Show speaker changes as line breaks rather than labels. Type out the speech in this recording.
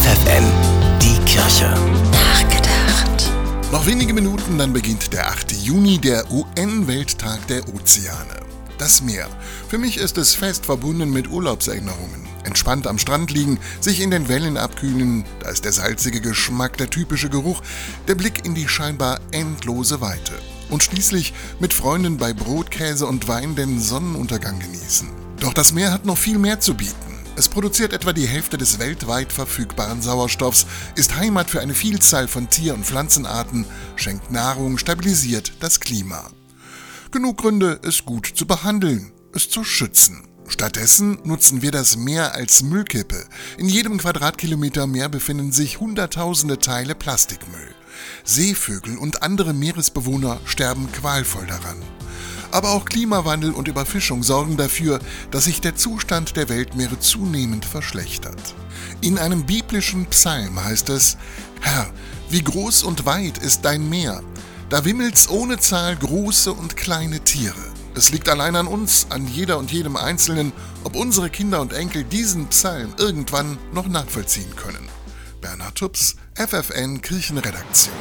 FFN, die Kirche.
Nachgedacht.
Noch wenige Minuten, dann beginnt der 8. Juni, der UN-Welttag der Ozeane. Das Meer. Für mich ist es fest verbunden mit Urlaubserinnerungen. Entspannt am Strand liegen, sich in den Wellen abkühlen, da ist der salzige Geschmack, der typische Geruch, der Blick in die scheinbar endlose Weite. Und schließlich mit Freunden bei Brot, Käse und Wein den Sonnenuntergang genießen. Doch das Meer hat noch viel mehr zu bieten. Es produziert etwa die Hälfte des weltweit verfügbaren Sauerstoffs, ist Heimat für eine Vielzahl von Tier- und Pflanzenarten, schenkt Nahrung, stabilisiert das Klima. Genug Gründe, es gut zu behandeln, es zu schützen. Stattdessen nutzen wir das Meer als Müllkippe. In jedem Quadratkilometer Meer befinden sich Hunderttausende Teile Plastikmüll. Seevögel und andere Meeresbewohner sterben qualvoll daran. Aber auch Klimawandel und Überfischung sorgen dafür, dass sich der Zustand der Weltmeere zunehmend verschlechtert. In einem biblischen Psalm heißt es, Herr, wie groß und weit ist dein Meer, da wimmelt's ohne Zahl große und kleine Tiere. Es liegt allein an uns, an jeder und jedem Einzelnen, ob unsere Kinder und Enkel diesen Psalm irgendwann noch nachvollziehen können. Bernhard Tubbs, FFN Kirchenredaktion.